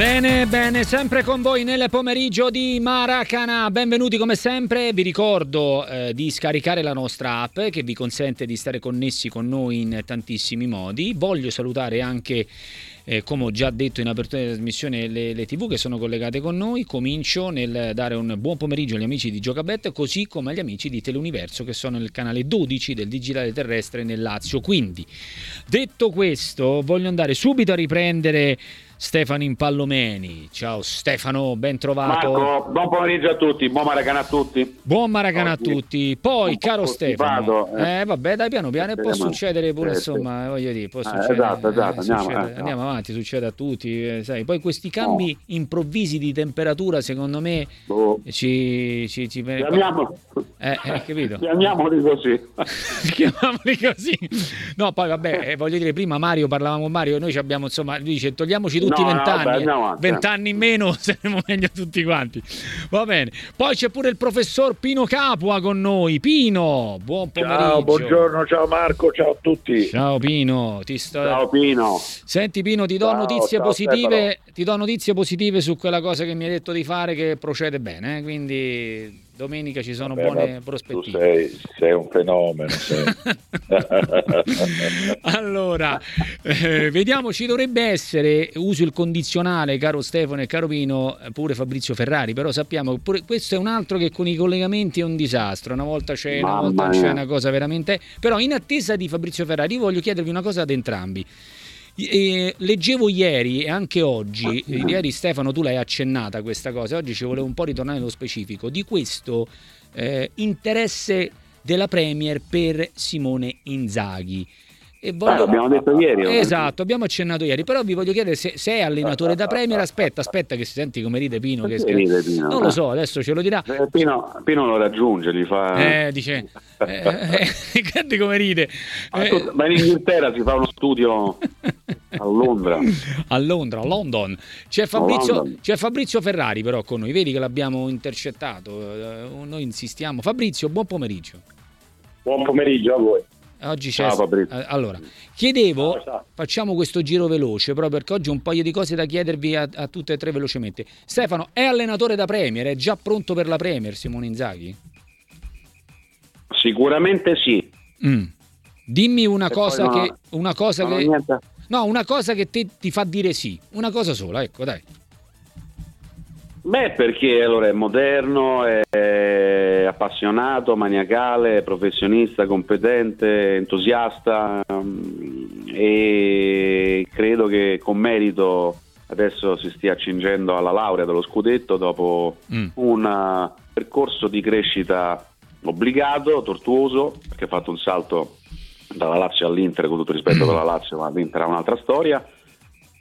Bene, bene, sempre con voi nel pomeriggio di Maracana. Benvenuti come sempre. Vi ricordo eh, di scaricare la nostra app che vi consente di stare connessi con noi in tantissimi modi. Voglio salutare anche eh, come ho già detto in apertura della trasmissione, le, le, TV che sono collegate con noi. Comincio nel dare un buon pomeriggio agli amici di Giocabet, così come agli amici di Teleuniverso che sono nel canale 12 del Digitale Terrestre nel Lazio. Quindi, detto questo, voglio andare subito a riprendere Stefano Impallomeni. Ciao Stefano, ben trovato. Marco, buon pomeriggio a tutti, buon Maracana a tutti. Buon Maracana Oggi. a tutti. Poi, caro Stefano, eh. eh. vabbè, dai piano piano, può succedere pure, eh, insomma, voglio dire, può succedere. esatto, esatto, andiamo, succede, andiamo, avanti, succede a tutti, sai. Poi questi cambi no. improvvisi di temperatura, secondo me, oh. ci, ci, ci... Chiamiamoli. Eh, eh, capito? Chiamiamoli così. Chiamiamoli così. No, poi vabbè, voglio dire, prima Mario, parlavamo con Mario, noi abbiamo, insomma, lui dice, togliamoci tutti vent'anni, no, vent'anni in meno saremo meglio tutti quanti. Va bene. Poi c'è pure il professor Pino Capua con noi. Pino, buon pomeriggio. Ciao, buongiorno, ciao Marco, ciao a tutti. Ciao Pino, ti sto... Ciao Pino. Senti Pino, ti do ciao, notizie ciao, positive, ti do notizie positive su quella cosa che mi hai detto di fare che procede bene, eh? quindi domenica ci sono Vabbè, buone prospettive. Tu sei, sei un fenomeno. Sei. allora, eh, vediamo, ci dovrebbe essere, uso il condizionale, caro Stefano e caro Pino, pure Fabrizio Ferrari, però sappiamo che pure, questo è un altro che con i collegamenti è un disastro, una volta c'è, una volta c'è una cosa veramente... Però in attesa di Fabrizio Ferrari voglio chiedervi una cosa ad entrambi. E leggevo ieri e anche oggi, ah, ieri Stefano tu l'hai accennata questa cosa, oggi ci volevo un po' ritornare nello specifico, di questo eh, interesse della Premier per Simone Inzaghi. E voglio... abbiamo detto ieri. Esatto, abbiamo accennato ieri, però vi voglio chiedere se, se è allenatore da Premier, aspetta, aspetta che si senti come ride Pino. Che ride Pino non lo so, adesso ce lo dirà. Eh, Pino, Pino, lo raggiunge, gli fa... Eh, dice, eh, eh, come ride. Eh, ma in Inghilterra si fa uno studio a Londra. a Londra, a London. C'è Fabrizio, London. c'è Fabrizio Ferrari però con noi, vedi che l'abbiamo intercettato, eh, noi insistiamo. Fabrizio, buon pomeriggio. Buon pomeriggio a voi. Oggi c'è. Ciao, allora, chiedevo, facciamo questo giro veloce, proprio perché oggi ho un paio di cose da chiedervi a, a, tutte e tre velocemente. Stefano, è allenatore da Premier? È già pronto per la Premier Simone Inzaghi? Sicuramente sì. Mm. Dimmi una e cosa che. No, una cosa che no, una cosa che te, ti fa dire sì. Una cosa sola, ecco, dai. Beh, perché allora è moderno, è appassionato, maniacale, professionista, competente, entusiasta mm, e credo che con merito adesso si stia accingendo alla laurea dello scudetto dopo mm. un percorso di crescita obbligato, tortuoso, perché ha fatto un salto dalla Lazio all'Inter con tutto rispetto per la Lazio, ma l'Inter ha un'altra storia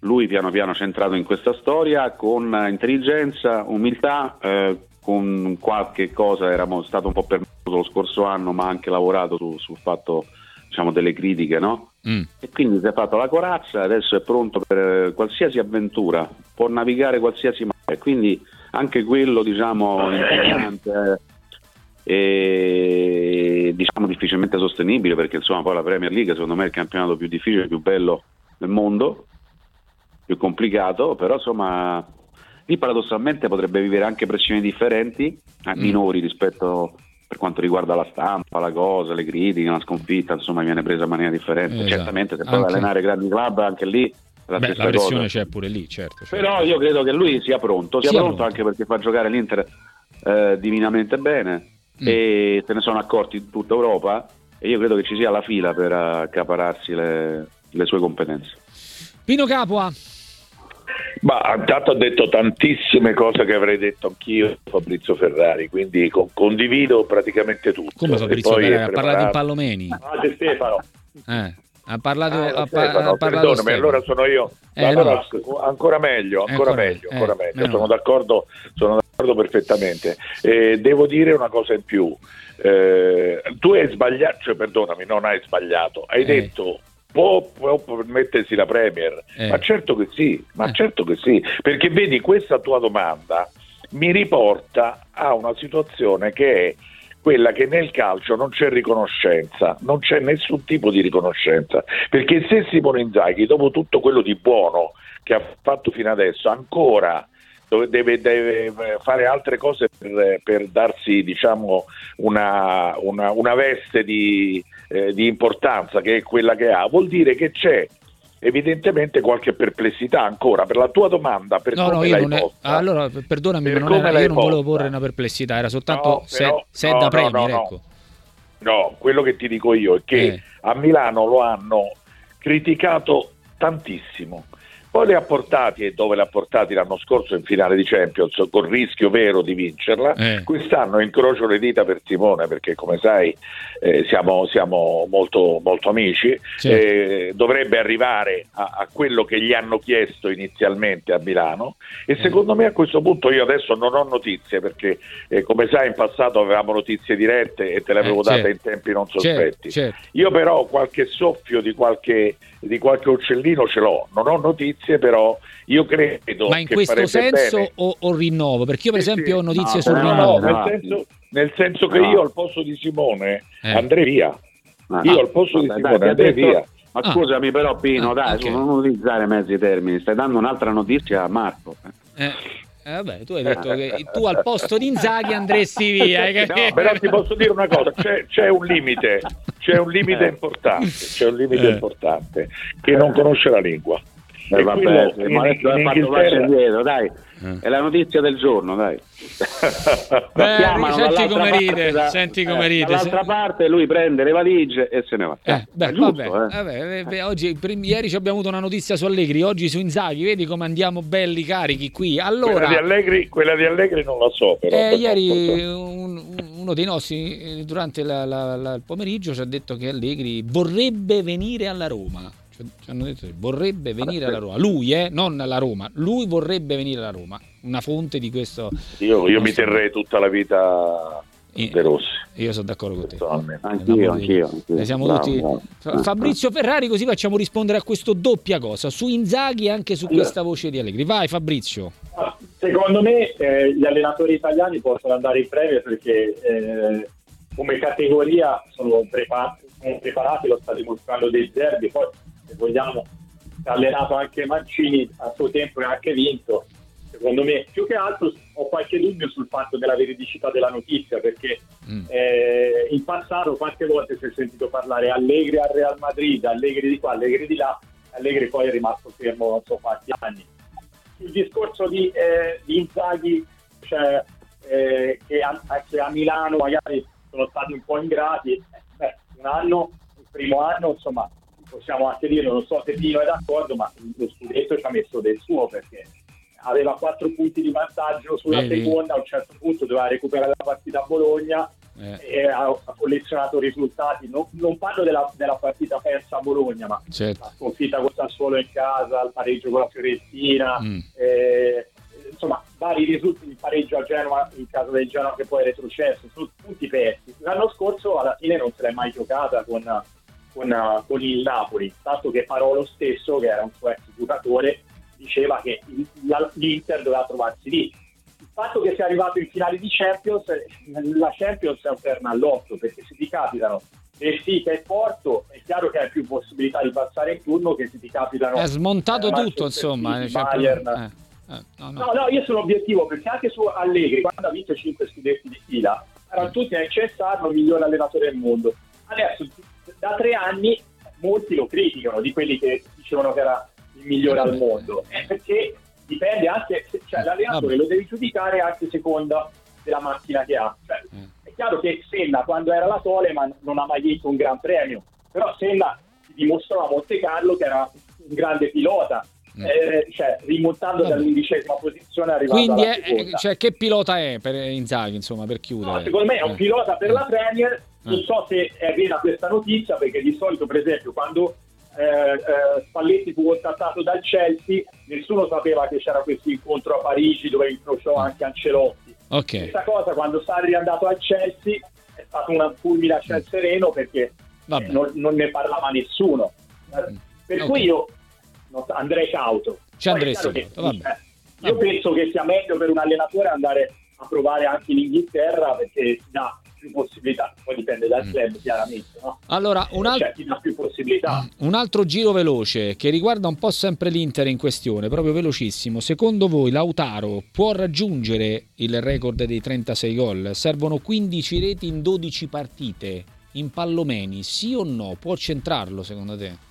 lui piano piano centrato in questa storia con intelligenza, umiltà, eh, con qualche cosa era stato un po' permesso lo scorso anno, ma ha anche lavorato su, sul fatto diciamo, delle critiche, no? Mm. E quindi si è fatto la corazza, adesso è pronto per qualsiasi avventura, può navigare qualsiasi mare, quindi anche quello diciamo impegnante e diciamo difficilmente sostenibile perché insomma poi la Premier League secondo me è il campionato più difficile, più bello del mondo più complicato, però insomma lì paradossalmente potrebbe vivere anche pressioni differenti, eh, mm. minori rispetto per quanto riguarda la stampa, la cosa, le critiche, la sconfitta, insomma viene presa in maniera differente. Esatto. Certamente se puoi allenare grandi club anche lì la, Beh, la pressione cosa. c'è pure lì, certo, certo, Però io credo che lui sia pronto, sia, sia pronto, pronto, anche perché fa giocare l'Inter eh, divinamente bene mm. e se ne sono accorti in tutta Europa e io credo che ci sia la fila per accapararsi le, le sue competenze. Pino Capua, ma intanto ha detto tantissime cose che avrei detto anch'io Fabrizio Ferrari, quindi con, condivido praticamente tutto. Come Fabrizio Ferrari? Ha parlato di Pallomeni. Ah, di Stefano. Eh. Ha parlato, ah, ha, Stefano, ha parlato perdonami, allora sono io. Eh, allora, no. Ancora meglio, ancora, ancora meglio, ancora eh, meglio. Sono, d'accordo, sono d'accordo perfettamente. Eh, devo dire una cosa in più. Eh, tu hai sbagliato, cioè perdonami, non hai sbagliato, hai eh. detto Può, può, permettersi la Premier? Eh. Ma certo che sì, ma eh. certo che sì, perché vedi questa tua domanda mi riporta a una situazione che è quella che nel calcio non c'è riconoscenza, non c'è nessun tipo di riconoscenza, perché se Simone Inzaghi, dopo tutto quello di buono che ha fatto fino adesso, ancora deve, deve fare altre cose per, per darsi diciamo, una, una, una veste di, eh, di importanza che è quella che ha, vuol dire che c'è evidentemente qualche perplessità ancora per la tua domanda per no, no, io non è... allora perdonami ma non era, io non volevo porre una perplessità era soltanto no, però, se, se no, da Premier no, ecco. no, quello che ti dico io è che eh. a Milano lo hanno criticato tantissimo poi le ha portati e dove le ha portati l'anno scorso in finale di Champions col rischio vero di vincerla. Eh. Quest'anno incrocio le dita per Timone perché come sai eh, siamo, siamo, molto, molto amici. Certo. Eh, dovrebbe arrivare a, a, quello che gli hanno chiesto inizialmente a Milano e eh. secondo me a questo punto io adesso non ho notizie perché eh, come sai in passato avevamo notizie dirette e te le avevo eh, date certo. in tempi non certo, sospetti. Certo. Io però qualche soffio di qualche, di qualche uccellino ce l'ho, non ho notizie notizie, però io credo. Ma in questo senso o, o, rinnovo? Perché io, per sì, esempio, ho notizie no, sul no, rinnovo. No, nel, senso, nel senso che io al posto di Simone eh. andrei via. Ah, io al posto di Simone dai, andrei via. Ma ah. scusami però Pino, ah, dai, okay. non utilizzare mezzi termini, stai dando un'altra notizia a Marco. Eh. Eh, vabbè, tu hai detto che tu al posto di Inzaghi andresti via. No, però ti posso dire una cosa: c'è, c'è un limite, c'è un limite eh. importante, c'è un limite eh. importante che non conosce la lingua. Eh, vabbè, in, ma adesso in, fatto marcia indietro, dai. Eh. È la notizia del giorno, dai. Beh, senti come ride, da, senti come ride. Dall'altra parte lui prende le valigie e se ne va. Eh, beh, giusto, vabbè, vabbè, beh, oggi, prim- ieri abbiamo avuto una notizia su Allegri, oggi su Inzaghi, vedi come andiamo belli carichi qui. Allora, quella, di Allegri, quella di Allegri non la so. Però, eh, ieri un, uno dei nostri, durante la, la, la, il pomeriggio, ci ha detto che Allegri vorrebbe venire alla Roma ci hanno detto che vorrebbe venire alla Roma. Lui, eh, non alla Roma, lui vorrebbe venire alla Roma. Una fonte di questo. Io, io mi terrei tutta la vita De Rossi. Io sono d'accordo con te. Anch'io, anch'io, anch'io. Siamo bravo, tutti... bravo. Fabrizio Ferrari, così facciamo rispondere a questo doppia cosa, su Inzaghi e anche su questa voce di Allegri. Vai Fabrizio. Secondo me eh, gli allenatori italiani possono andare in premio perché eh, come categoria sono preparati, sono preparati, lo sta dimostrando dei Zerbi, poi se vogliamo, ha allenato anche Mancini a suo tempo e ha anche vinto. Secondo me, più che altro ho qualche dubbio sul fatto della veridicità della notizia, perché mm. eh, in passato quante volte si è sentito parlare Allegri al Real Madrid, Allegri di qua, Allegri di là, Allegri poi è rimasto fermo non so quanti anni. Il discorso di, eh, di Inzaghi, cioè, eh, che, a, che, a, Milano magari sono stati un po' ingrati, beh, un anno, il primo anno, insomma, possiamo anche dire, non so se Pino è d'accordo, ma lo scudetto ci ha messo del suo perché aveva quattro punti di vantaggio sulla Vedi. seconda, a un certo punto doveva recuperare la partita a Bologna eh. e ha, ha, collezionato risultati. Non, non parlo della, della, partita persa a Bologna, ma certo. la sconfitta con Sassuolo in casa, il pareggio con la Fiorentina, mm. eh, insomma vari risultati, il pareggio a Genova in caso del Genova che poi è retrocesso, sono tutti persi. L'anno scorso alla fine non se l'è mai giocata con con, uh, con, il Napoli, tanto che Parolo stesso, che era un suo ex giocatore, diceva che l'Inter doveva trovarsi lì. Il fatto che sia arrivato in finale di Champions, la Champions è un all'otto, perché se ti capitano Benfica e Porto, è chiaro che hai più possibilità di passare in turno che se ti capitano... È smontato eh, tutto, insomma. City, Bayern. Eh, eh, no, no. no, no, io sono obiettivo, perché anche su Allegri, quando ha vinto 5 scudetti di fila, erano tutti nel cessato il migliore allenatore del mondo. Adesso da tre anni molti lo criticano, di quelli che dicevano che era il migliore al mondo, eh, perché dipende anche, cioè l'allenatore lo devi giudicare anche secondo della macchina che ha. Cioè, mm. è chiaro che Senna quando era la Soleman non ha mai vinto un gran premio, però Senna si dimostrò a Monte Carlo che era un grande pilota, mm. eh, cioè, rimontando Vabbè. dall'undicesima posizione arrivando Quindi è, cioè, che pilota è per Inzaghi, insomma, per chiudere? No, secondo me è un eh. pilota per la Premier non so se è vera questa notizia, perché di solito, per esempio, quando eh, eh, Spalletti fu contattato dal Chelsea, nessuno sapeva che c'era questo incontro a Parigi dove incrociò anche Ancelotti. Okay. Questa cosa, quando Sarri è andato al Chelsea, è stato una fulmine a ciel sereno perché non, non, ne parlava nessuno. Mm. Per okay. cui io andrei cauto. C'è andrei cauto, che, eh, io penso che sia meglio per un allenatore andare a provare anche l'Inghilterra perché si dà più possibilità, poi dipende dal mm. club chiaramente. No? Allora, un, al... C'è chi dà più possibilità. Mm, un altro giro veloce che riguarda un po' sempre l'Inter in questione, proprio velocissimo. Secondo voi Lautaro può raggiungere il record dei 36 gol? Servono 15 reti in 12 partite in Pallomeni, sì o no? Può centrarlo secondo te?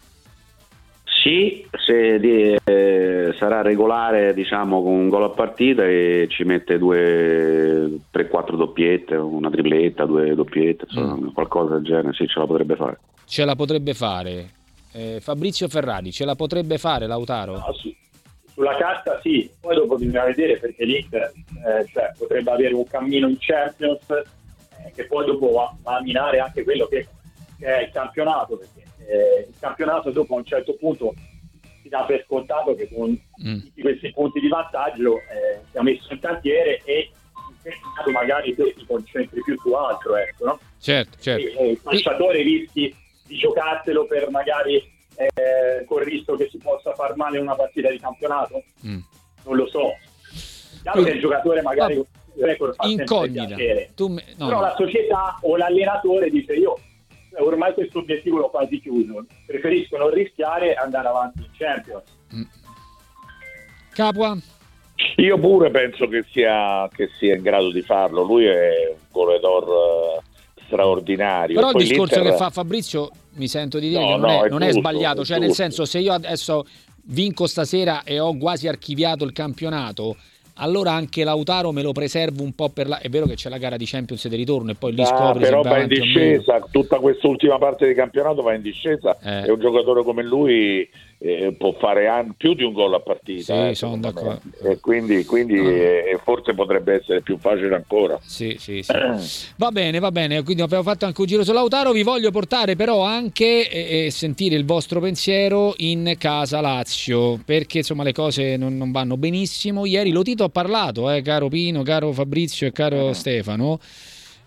Sì, se di, eh, sarà regolare diciamo, con un gol a partita e ci mette due, tre, quattro doppiette, una tripletta, due doppiette, mm. qualcosa del genere, sì, ce la potrebbe fare. Ce la potrebbe fare. Eh, Fabrizio Ferrari, ce la potrebbe fare Lautaro? No, sì. Sulla carta sì, poi dopo bisogna vedere perché l'Inter eh, cioè, potrebbe avere un cammino in Champions eh, che poi dopo va, va, a minare anche quello che, che è il campionato, perché eh, il campionato dopo a un certo punto si dà per scontato che con mm. tutti questi punti di vantaggio eh, sia messo in cantiere e magari te ti concentri più su altro, ecco, no? Certo, certo. E, eh, il calciatore rischi di giocartelo per magari eh, col rischio che si possa far male in una partita di campionato? Mm. Non lo so. Chiaro che il giocatore magari il record fa incognita. Tu me... no, Però no. la società o l'allenatore dice io ormai questo obiettivo l'ho quasi chiuso. Preferisco non rischiare e andare avanti in Champions. Mm. Capua? Io pure penso che sia, che sia, in grado di farlo. Lui è un goleador uh, straordinario. Però Poi il discorso che fa Fabrizio mi sento di dire no, che non, no, è, è, non giusto, è, sbagliato. Cioè, nel senso, se io adesso vinco stasera e ho quasi archiviato il campionato, allora anche Lautaro me lo preservo un po' per la... È vero che c'è la gara di Champions di ritorno e poi lì ah, scopri però va in discesa, tutta quest'ultima parte di campionato va in discesa eh. e un giocatore come lui eh, può fare an- più di un gol a partita. Sì, eh. E quindi, quindi eh, forse potrebbe essere più facile ancora. Sì, sì, sì. va bene, va bene. Quindi abbiamo fatto anche un giro su Lautaro. Vi voglio portare però anche e eh, sentire il vostro pensiero in casa Lazio, perché insomma le cose non, non vanno benissimo. Ieri lo Tito ha parlato, eh, caro Pino, caro Fabrizio e caro Stefano.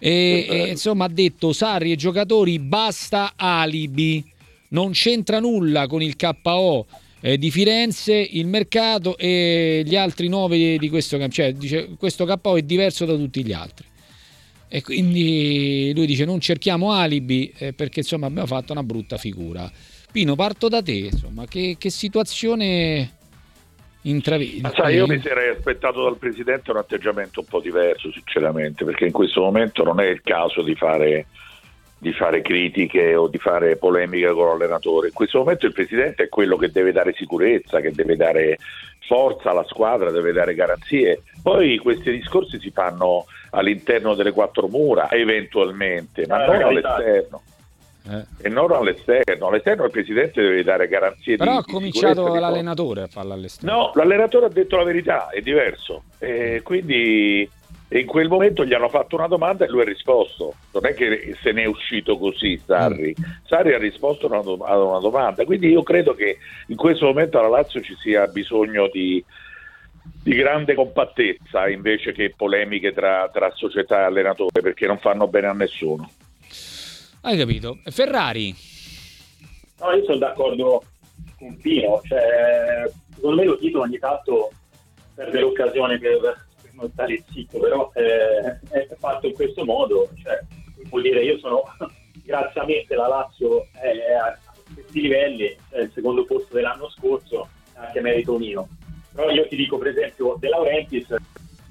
E, e, insomma ha detto Sarri e giocatori basta alibi non c'entra nulla con il KO eh, di Firenze, il mercato e gli altri nove di questo. Cioè, dice, questo KO è diverso da tutti gli altri. E quindi lui dice non cerchiamo alibi eh, perché insomma abbiamo fatto una brutta figura. Pino, parto da te, insomma, che, che situazione intravedi? sai, io mi sarei aspettato dal Presidente un atteggiamento un po' diverso, sinceramente, perché in questo momento non è il caso di fare di fare critiche o di fare polemiche con l'allenatore. In questo momento il presidente è quello che deve dare sicurezza, che deve dare forza alla squadra, deve dare garanzie. Poi questi discorsi si fanno all'interno delle quattro mura, eventualmente, ma eh, non all'esterno. Eh. E non all'esterno, all'esterno il presidente deve dare garanzie però di ha cominciato l'allenatore a farlo all'esterno no, l'allenatore ha detto la verità, è diverso e quindi e in quel momento gli hanno fatto una domanda e lui ha risposto. Non è che se ne è uscito così Sarri, mm. Sarri ha risposto a una, domanda. Quindi io credo che in questo momento alla Lazio ci sia bisogno di, di grande compattezza invece che polemiche tra, tra società e allenatore perché non fanno bene a nessuno. Hai capito? Ferrari? No, io sono d'accordo con Pino. Cioè, secondo me lo titolo ogni tanto perde l'occasione per stare zitto, però eh, è fatto in questo modo, cioè, vuol dire io sono, grazie a me la Lazio è a questi livelli, è il secondo posto dell'anno scorso, anche merito mio. Però io ti dico per esempio De Laurentiis,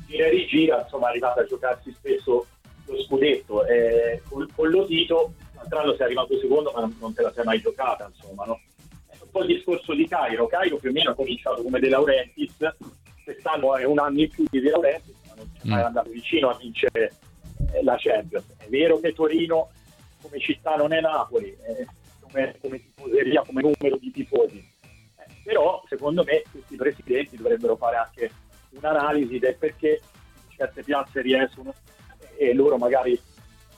gira e rigira, insomma è arrivato a giocarsi spesso lo scudetto, eh, con, con lo Tito, l'altro sei arrivato secondo ma non, non te la sei mai giocata, insomma, no? Un po' il discorso di Cairo, Cairo più o meno ha cominciato come De Laurentiis, quest'anno è un anno in più di De Laurentiis, ma non è mai mm. andato vicino a vincere eh, la Champions. È vero che Torino come città non è Napoli, eh, come, come, tifoseria, come numero di tifosi, eh, però secondo me questi presidenti dovrebbero fare anche un'analisi del perché certe piazze riescono e loro magari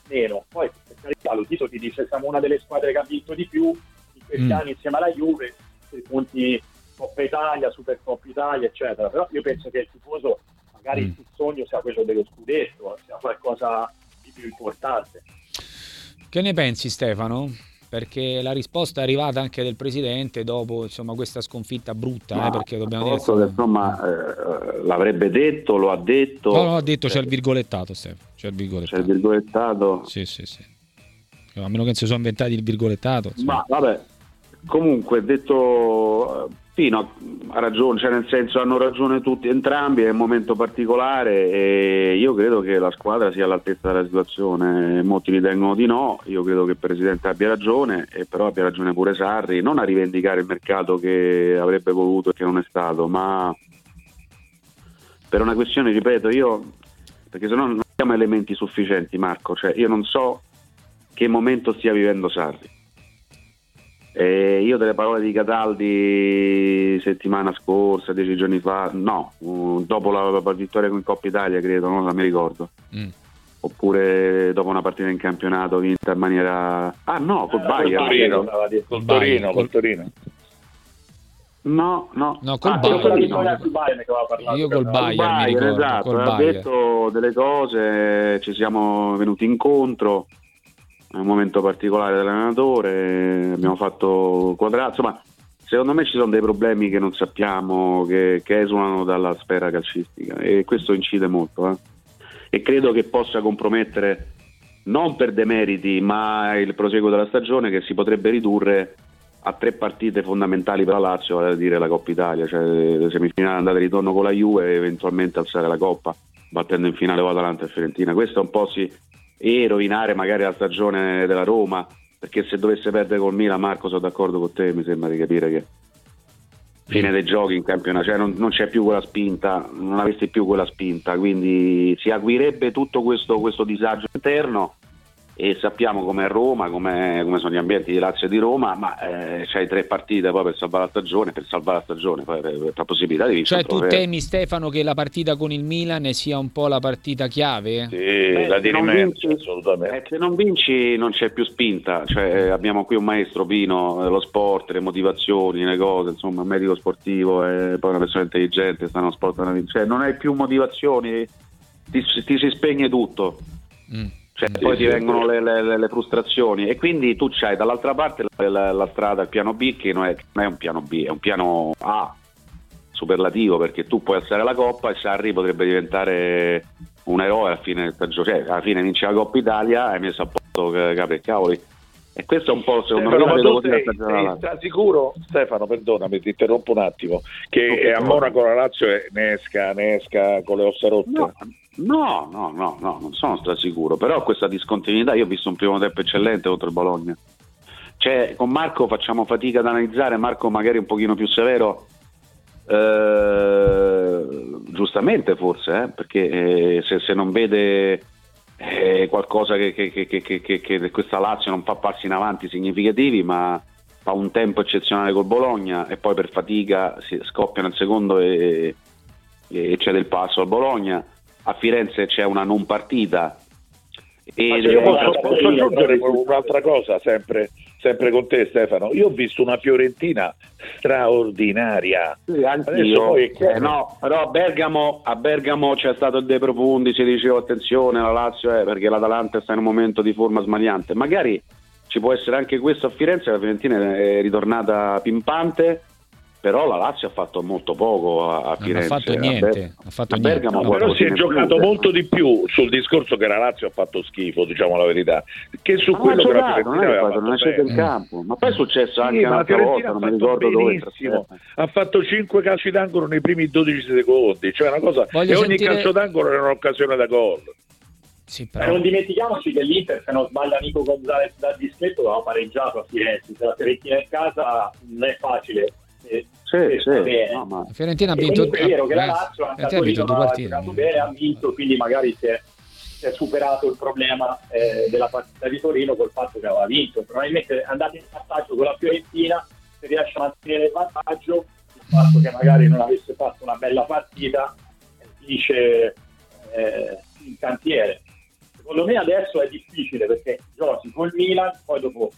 meno. Poi per carità lo Tito ti dice siamo una delle squadre che ha vinto di più in questi mm. anni insieme alla Juve, i punti Coppa Italia, Supercoppa Italia, eccetera. Però io penso che il tifoso, magari mm. il sogno sia quello dello scudetto, sia qualcosa di più importante. Che ne pensi Stefano? perché la risposta è arrivata anche del presidente dopo insomma, questa sconfitta brutta. Eh, perché dobbiamo dire che insomma, eh, l'avrebbe detto, lo ha detto. No, no, ha detto c'è il virgolettato, Stefano. C'è il virgolettato. C'è il virgolettato. Sì, sì, sì. A meno che non si sono inventati il virgolettato. Insomma. Ma vabbè, comunque detto Pino ha ragione, cioè nel senso hanno ragione tutti entrambi, è un momento particolare e io credo che la squadra sia all'altezza della situazione, molti ritengono di no, io credo che il Presidente abbia ragione e però abbia ragione pure Sarri, non a rivendicare il mercato che avrebbe voluto e che non è stato, ma per una questione, ripeto, io, perché se no non abbiamo elementi sufficienti Marco, cioè io non so che momento stia vivendo Sarri eh, io delle parole di Cataldi settimana scorsa, dieci giorni fa, no, dopo la, la, vittoria con Coppa Italia credo, non la mi ricordo. Mm. Oppure dopo una partita in campionato vinta in maniera... Ah no, col eh, Bayern. Torino, col Torino, col Torino. No, no, no col ah, Bayern. Io col Bayern, Bayern, mi ricordo, esatto, col ha detto delle cose, ci siamo venuti incontro è un momento particolare dell'allenatore, abbiamo fatto quadrato, insomma secondo me ci sono dei problemi che non sappiamo, che, che esulano dalla sfera calcistica e questo incide molto eh. e credo che possa compromettere non per demeriti ma il proseguo della stagione che si potrebbe ridurre a tre partite fondamentali per la Lazio, vale a dire la Coppa Italia, cioè le semifinali andate e ritorno con la Juve e eventualmente alzare la Coppa battendo in finale Atalanta e Fiorentina. Questo un po' si, e rovinare magari la stagione della Roma, perché se dovesse perdere col Milan, Marco, sono d'accordo con te, mi sembra di capire che fine dei giochi in campionato, cioè non, non, c'è più quella spinta, non avresti più quella spinta, quindi si aguirebbe tutto questo, questo disagio interno e sappiamo come è Roma, come sono gli ambienti di Lazio e di Roma, ma eh, c'hai tre partite poi per salvare la stagione, per salvare la stagione, poi per, per la possibilità di vincere. Cioè tu temi Stefano che la partita con il Milan sia un po' la partita chiave? Sì, Beh, la dirimenti assolutamente. Eh, se non vinci non c'è più spinta, cioè, eh, abbiamo qui un maestro Pino, eh, lo sport, le motivazioni, le cose, insomma, un medico sportivo e poi una persona intelligente, stanno sport, cioè, non hai più motivazioni, ti, ti si spegne tutto. Mm cioè, sì, poi sì, ti vengono le, le, le, frustrazioni. E quindi tu c'hai dall'altra parte la, la, strada, il piano B che non è, non è, un piano B, è un piano A superlativo perché tu puoi alzare la coppa e Sarri potrebbe diventare un eroe a fine stagione, cioè alla fine vince la Coppa Italia hai messo a posto capri e cavoli e questo è un po' secondo Stefano, me sei, sei, sei sicuro? Stefano perdonami ti interrompo un attimo che a Monaco la Lazio ne esca, ne esca con le ossa rotte? No, No, no, no, no, non sono strasicuro, però questa discontinuità, io ho visto un primo tempo eccellente contro il Bologna. Cioè, con Marco facciamo fatica ad analizzare, Marco magari un pochino più severo, eh, giustamente forse, eh, perché eh, se, se, non vede eh, qualcosa che, che, che, che, questa Lazio non fa passi in avanti significativi, ma fa un tempo eccezionale col Bologna e poi per fatica si scoppia nel secondo e, e c'è del passo al Bologna a Firenze c'è una non partita. E posso, posso aggiungere un'altra cosa sempre, sempre, con te Stefano? Io ho visto una Fiorentina straordinaria. Sì, anch'io. Eh, no, però a Bergamo, a Bergamo, c'è stato il De Profundi, si diceva attenzione la Lazio è perché l'Atalanta sta in un momento di forma smaniante. Magari ci può essere anche questo a Firenze, la Fiorentina è ritornata pimpante però la Lazio ha fatto molto poco a, a Firenze. Non ha fatto niente. Ha fatto niente. No, però si è giocato più. molto di più sul discorso che la Lazio ha fatto schifo, diciamo la verità, che su ma quello che la Fiorentina non, fatto, non è in campo. Ma poi è successo sì, anche un'altra volta, non mi ricordo benissimo. dove. Ha fatto 5 calci d'angolo nei primi 12 secondi, cioè una cosa Voglio e ogni sentire... calcio d'angolo era un'occasione da gol. Sì, però... non dimentichiamoci che l'Inter, se non sbaglia Nico Gonzalez dal dischetto, aveva pareggiato a Firenze. Se la Fiorentina in casa non è facile sì, sì, sì. No, ma... Fiorentina ha vinto è vero che la Lazio ha vinto due partite. bene, ha vinto quindi magari si è, si è superato il problema eh, della partita di Torino col fatto che aveva vinto. Probabilmente andate in passaggio con la Fiorentina se riesce a mantenere il vantaggio il fatto che magari non avesse fatto una bella partita dice eh, in cantiere. Secondo me adesso è difficile perché giochi col Milan poi dopo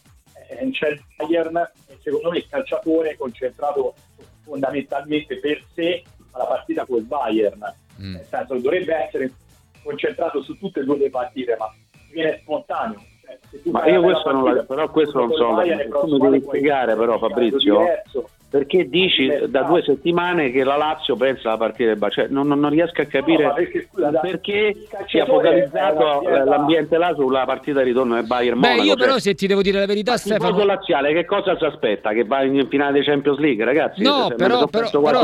eh, c'è il Bayern secondo me il calciatore è concentrato fondamentalmente per sé alla partita col Bayern, mm. nel senso dovrebbe essere concentrato su tutte e due le partite, ma viene spontaneo. Cioè, Ma io questo non la, però questo non so, tu mi devi spiegare però Fabrizio. Perché dici da due settimane che la Lazio pensa alla partita del Bayern? Cioè, non, non, riesco a capire no, perché, scusa, perché sia focalizzato l'ambiente là sulla partita di ritorno del Bayern Beh, io però cioè, se ti devo dire la verità, Stefano... Il laziale che cosa si aspetta? Che va in finale di Champions League, ragazzi? No, però, però, però,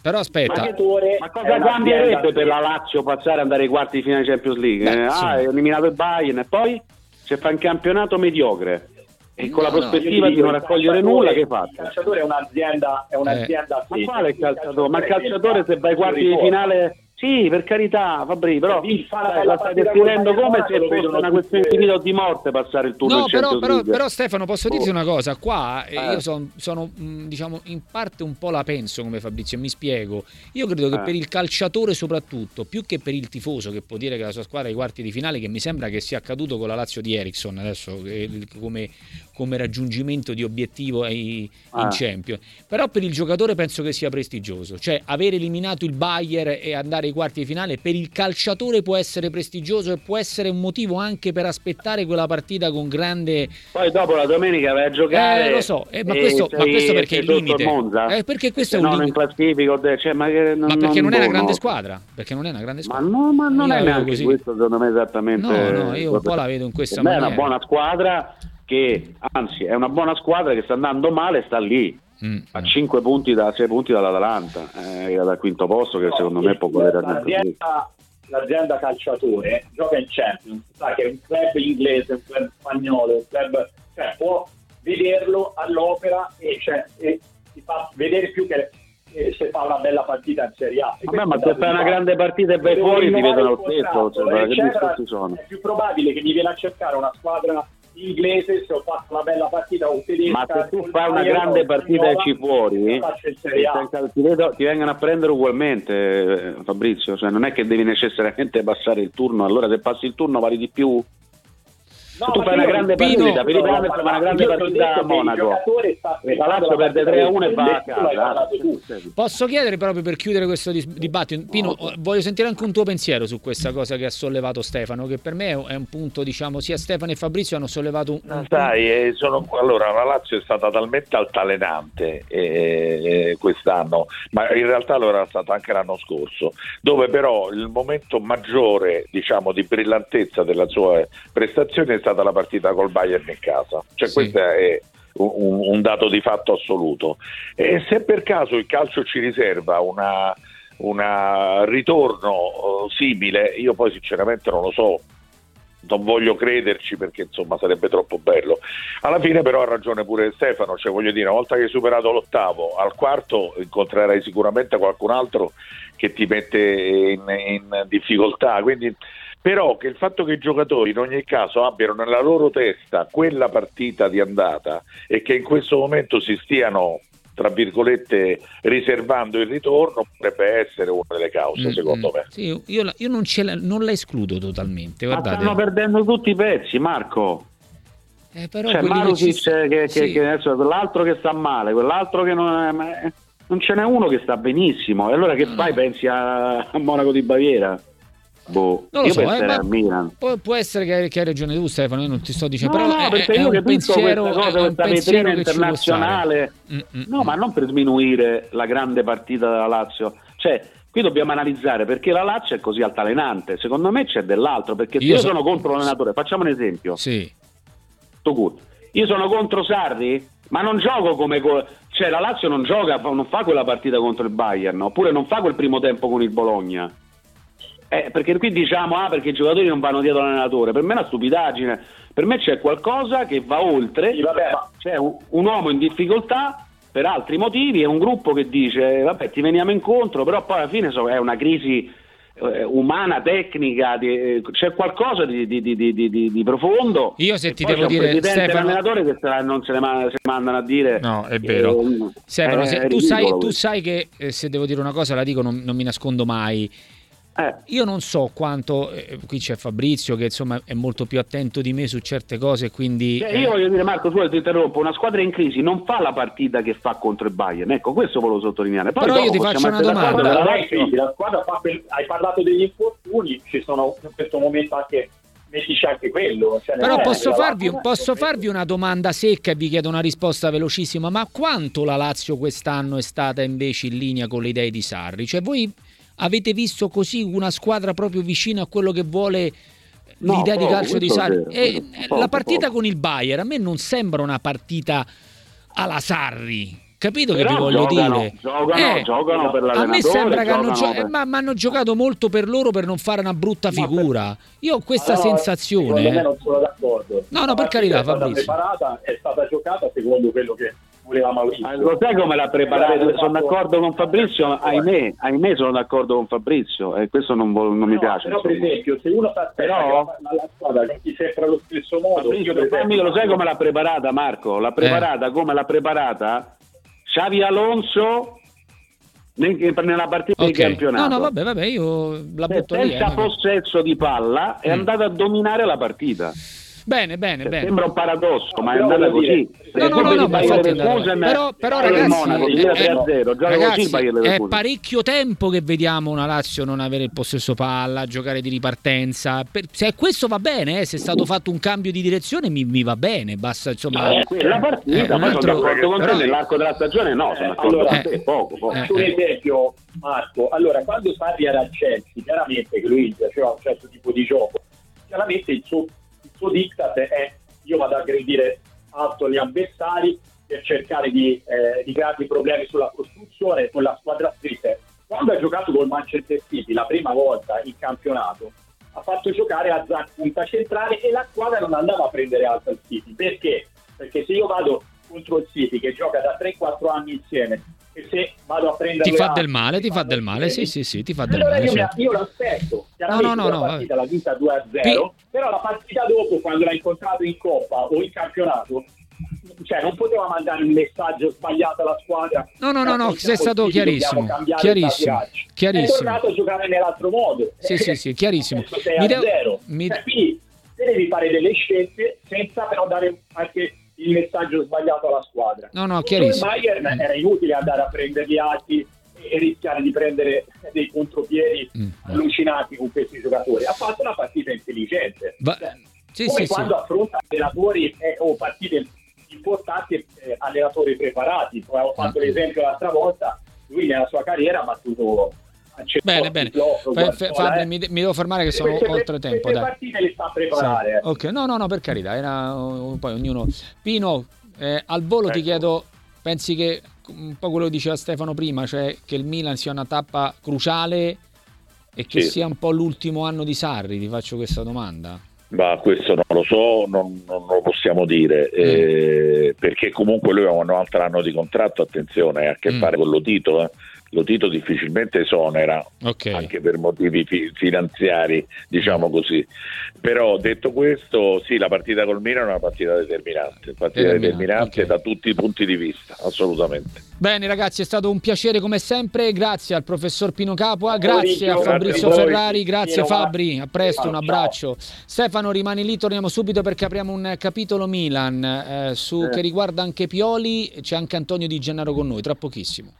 però, aspetta. Ma, ma cosa cambierebbe per la Lazio passare ad andare ai quarti di finale di Champions League? Beh, ah, sì. è eliminato il Bayern e poi se fa un campionato mediocre e con no, la prospettiva no, di non raccogliere nulla che fa? Il calciatore è un'azienda, è un'azienda eh. ma quale calciatore? Ma il calciatore se vai ai quarti di finale sì, per carità, Fabri, però dai, la stai descrivendo come se fosse una questione di vita o di morte passare il turno no, però, però, però, Stefano, posso dirti oh. una cosa, qua eh. io son, sono, diciamo, in parte un po' la penso come Fabrizio, mi spiego. Io credo che eh. per il calciatore soprattutto, più che per il tifoso che può dire che la sua squadra è ai quarti di finale, che mi sembra che sia accaduto con la Lazio di Ericsson adesso come, come raggiungimento di obiettivo ai, ah. in Champions, però per il giocatore penso che sia prestigioso, cioè aver eliminato il Bayern e andare ai quarti di finale. Per il calciatore può essere prestigioso e può essere un motivo anche per aspettare quella partita con grande poi dopo la domenica vai a giocare eh, lo so eh, ma, questo, sei, ma, questo, perché è il limite. Eh, perché questo è un limite. classifico cioè, ma, non, ma, perché non, non è una grande squadra? Perché non è una grande squadra. ma no ma non io è neanche così. questo secondo me esattamente no no io un po' la vedo in questa maniera è una buona squadra che anzi è una buona squadra che sta andando male e sta lì mm, a 5 punti da 6 punti dall'Atalanta eh, dal quinto posto che secondo me può volere l'azienda, l'azienda calciatore gioca in Champions sa che è un club inglese un club spagnolo un club cioè, può vederlo all'opera e, cioè, e si fa vedere più che se fa una bella partita in Serie A. Vabbè, ma se fai una grande partita e vai fuori ti vedono lo stesso. Cioè, è più probabile che mi viene a cercare una squadra inglese se ho fatto una bella partita o tedesca ma se tu fai una grande partita e ci fuori ti, vengono a prendere ugualmente eh, Fabrizio. Cioè non è che devi necessariamente passare il turno. Allora se passi il turno vali di più No, tu fai una grande partita, Pino, no, no, fa una grande partita a Monaco. La Lazio perde 3 a 1 e va a casa. Posso chiedere proprio per chiudere questo dibattito, Pino, voglio sentire anche un tuo pensiero su questa cosa che ha sollevato Stefano, che per me è un punto, diciamo, sia Stefano e Fabrizio hanno sollevato un... un Sai, eh, sono, allora la Lazio è stata talmente altalenante eh, eh, quest'anno, ma in realtà lo era stato anche l'anno scorso, dove però il momento maggiore, diciamo, di brillantezza della sua prestazione è stata la partita col Bayern in casa. Cioè, sì. questo è un, un, dato di fatto assoluto. E se per caso il calcio ci riserva una ritorno uh, simile, io poi sinceramente non lo so, non voglio crederci perché insomma sarebbe troppo bello. Alla fine però ha ragione pure Stefano, cioè voglio dire, una volta che hai superato l'ottavo, al quarto incontrerai sicuramente qualcun altro che ti mette in, in difficoltà, quindi però che il fatto che i giocatori in ogni caso abbiano nella loro testa quella partita di andata e che in questo momento si stiano tra virgolette riservando il ritorno potrebbe essere una delle cause mm, secondo mm. me sì, io, io non, la, non, la, escludo totalmente guardate. ma stanno perdendo tutti i pezzi Marco eh, però cioè Marusic ci... che, che, sì. che adesso, quell'altro che sta male quell'altro che non è non ce n'è uno che sta benissimo e allora che no. fai pensi a, a Monaco di Baviera Boh, non lo so, eh, può, può, essere che hai, che hai, ragione tu Stefano, io non ti sto dicendo, no, però no, perché è, io è un pensiero, cosa, è un pensiero internazionale, mm, mm, no, mm. ma non per sminuire la grande partita della Lazio, cioè qui dobbiamo analizzare perché la Lazio è così altalenante, secondo me c'è dell'altro, perché io, io sono contro l'allenatore, facciamo un esempio. Sì. Io sono contro Sarri, ma non gioco come cioè la Lazio non gioca, non fa quella partita contro il Bayern, oppure non fa quel primo tempo con il Bologna. Eh, perché qui diciamo, ah, perché i giocatori non vanno dietro l'allenatore, per me è una stupidaggine, per me c'è qualcosa che va oltre, sì, vabbè, ma... c'è un, un, uomo in difficoltà per altri motivi e un gruppo che dice, vabbè ti veniamo incontro, però poi alla fine so, è una crisi eh, umana, tecnica, di, eh, c'è qualcosa di, di, di, profondo. Io se ti devo dire, Stefano, l'allenatore che se non se ne, man- se mandano a dire. No, è vero. Eh, Stefano, è, tu, sai, tu, sai, che eh, se devo dire una cosa la dico, non, non mi nascondo mai. Eh. Io non so quanto, eh, qui c'è Fabrizio che insomma è molto più attento di me su certe cose, quindi... Cioè, io voglio dire Marco, tu ti interrompo, una squadra in crisi non fa la partita che fa contro il Bayern, ecco questo volevo sottolineare. Poi Però io ti faccio una domanda. La, la, la squadra fa per, hai parlato degli infortuni, ci sono in questo momento anche mettici anche quello. Cioè, Però posso, farvi, posso farvi, una domanda secca e vi chiedo una risposta velocissima, ma quanto la Lazio quest'anno è stata invece in linea con le idee di Sarri? Cioè voi avete visto così una squadra proprio vicina a quello che vuole no, l'idea poco, di calcio di Sarri? Vero, e poco, la partita poco. con il Bayern a me non sembra una partita alla Sarri Capito Però che vi voglio giocano, dire? Giocano, eh, giocano per A me sembra che hanno, gio- per... ma, ma hanno giocato molto per loro per non fare una brutta figura. Io ho questa no, sensazione. Secondo me non sono d'accordo. No, no, per carità, Fabrizio. È stata preparata, è stata giocata secondo quello che voleva Maurizio. Lo sai come l'ha preparata? Sono d'accordo con Fabrizio, ahimè, ahimè sono d'accordo con Fabrizio e questo non, vol- non mi piace. Però per esempio, se uno fa però la squadra non ti sempre allo stesso modo, Fabrizio, io lo sai come l'ha preparata Marco? L'ha preparata eh. come l'ha preparata Xavi Alonso nella partita okay. di campionato. No, no, vabbè, vabbè, io la butto senza lì. Eh, possesso di palla è mm. andato a dominare la partita. Bene, bene, cioè, bene. Sembra un paradosso, ma è andata così. No, no, no, no, ma infatti però, però ragazzi, Monaco, è, è, ragazzi è parecchio tempo che vediamo una Lazio non avere il possesso palla, giocare di ripartenza. Per, se questo va bene, eh, se è stato fatto un cambio di direzione mi, mi va bene, basta insomma. Eh, la partita, eh, ma altro, sono d'accordo con te nell'arco della stagione no, sono d'accordo allora, con te, poco, poco. Eh, un esempio, Marco, allora quando Sarri era al Chelsea, chiaramente che lui faceva un certo tipo di gioco, chiaramente il suo suo diktat è io vado a aggredire alto gli avversari per cercare di, eh, di creargli problemi sulla costruzione con la squadra strisce. Quando ha giocato col Manchester City la prima volta in campionato, ha fatto giocare a Zach punta centrale e la squadra non andava a prendere alto il City. Perché? Perché se io vado contro il City che gioca da 3-4 anni insieme e se vado a prendere ti fa del male, ti fa del male, sì, sì, sì, ti fa del allora male. Io, io lo aspetto, chiaramente no, no, no, la partita la vinta 2 a 0, P- però la partita dopo, quando l'ha incontrato in Coppa o in campionato, cioè non poteva mandare un messaggio sbagliato alla squadra. No, no, no, no, sei stato chiarissimo. Chiarissimo. chiarissimo. È tornato a giocare nell'altro modo. Sì, sì, sì, chiarissimo. Mi devo... Mi... Cioè, quindi devi fare delle scelte senza però dare anche il messaggio sbagliato alla squadra. No, no, chiarissimo. Il Bayern era inutile andare a prendere gli alti e rischiare di prendere dei contropiedi mm. allucinati con questi giocatori. Ha fatto una partita intelligente. Va- cioè, sì, come sì, quando sì. affronta allenatori eh, o partite importanti eh, allenatori preparati. Poi ho fatto mm. l'esempio l'altra volta, lui nella sua carriera ha battuto Bene, bene. F- Fabio, eh. mi, mi, devo fermare che sono queste, oltre tempo. Dai. partite le sta preparare. Sì. Ok, no, no, no, per carità. Era, poi ognuno. Pino, eh, al volo ecco. ti chiedo, pensi che un po' quello che diceva Stefano prima, cioè che il Milan sia una tappa cruciale e che sì. sia un po' l'ultimo anno di Sarri? Ti faccio questa domanda. Ma questo non lo so, non, non lo possiamo dire, mm. eh, perché comunque lui ha un altro anno di contratto, attenzione, ha a che mm. fare con lo titolo. Eh lo Tito difficilmente esonera, okay. anche per motivi fi- finanziari, diciamo così. Però detto questo, sì, la partita col Milan è una partita determinante, partita determinante, determinante okay. da tutti i punti di vista, assolutamente. Bene ragazzi, è stato un piacere come sempre, grazie al professor Pino Capua, grazie a Fabrizio grazie Ferrari, grazie Fabri, a presto, un abbraccio. Stefano rimani lì, torniamo subito perché apriamo un capitolo Milan eh, su, eh. che riguarda anche Pioli, c'è anche Antonio Di Gennaro con noi, tra pochissimo.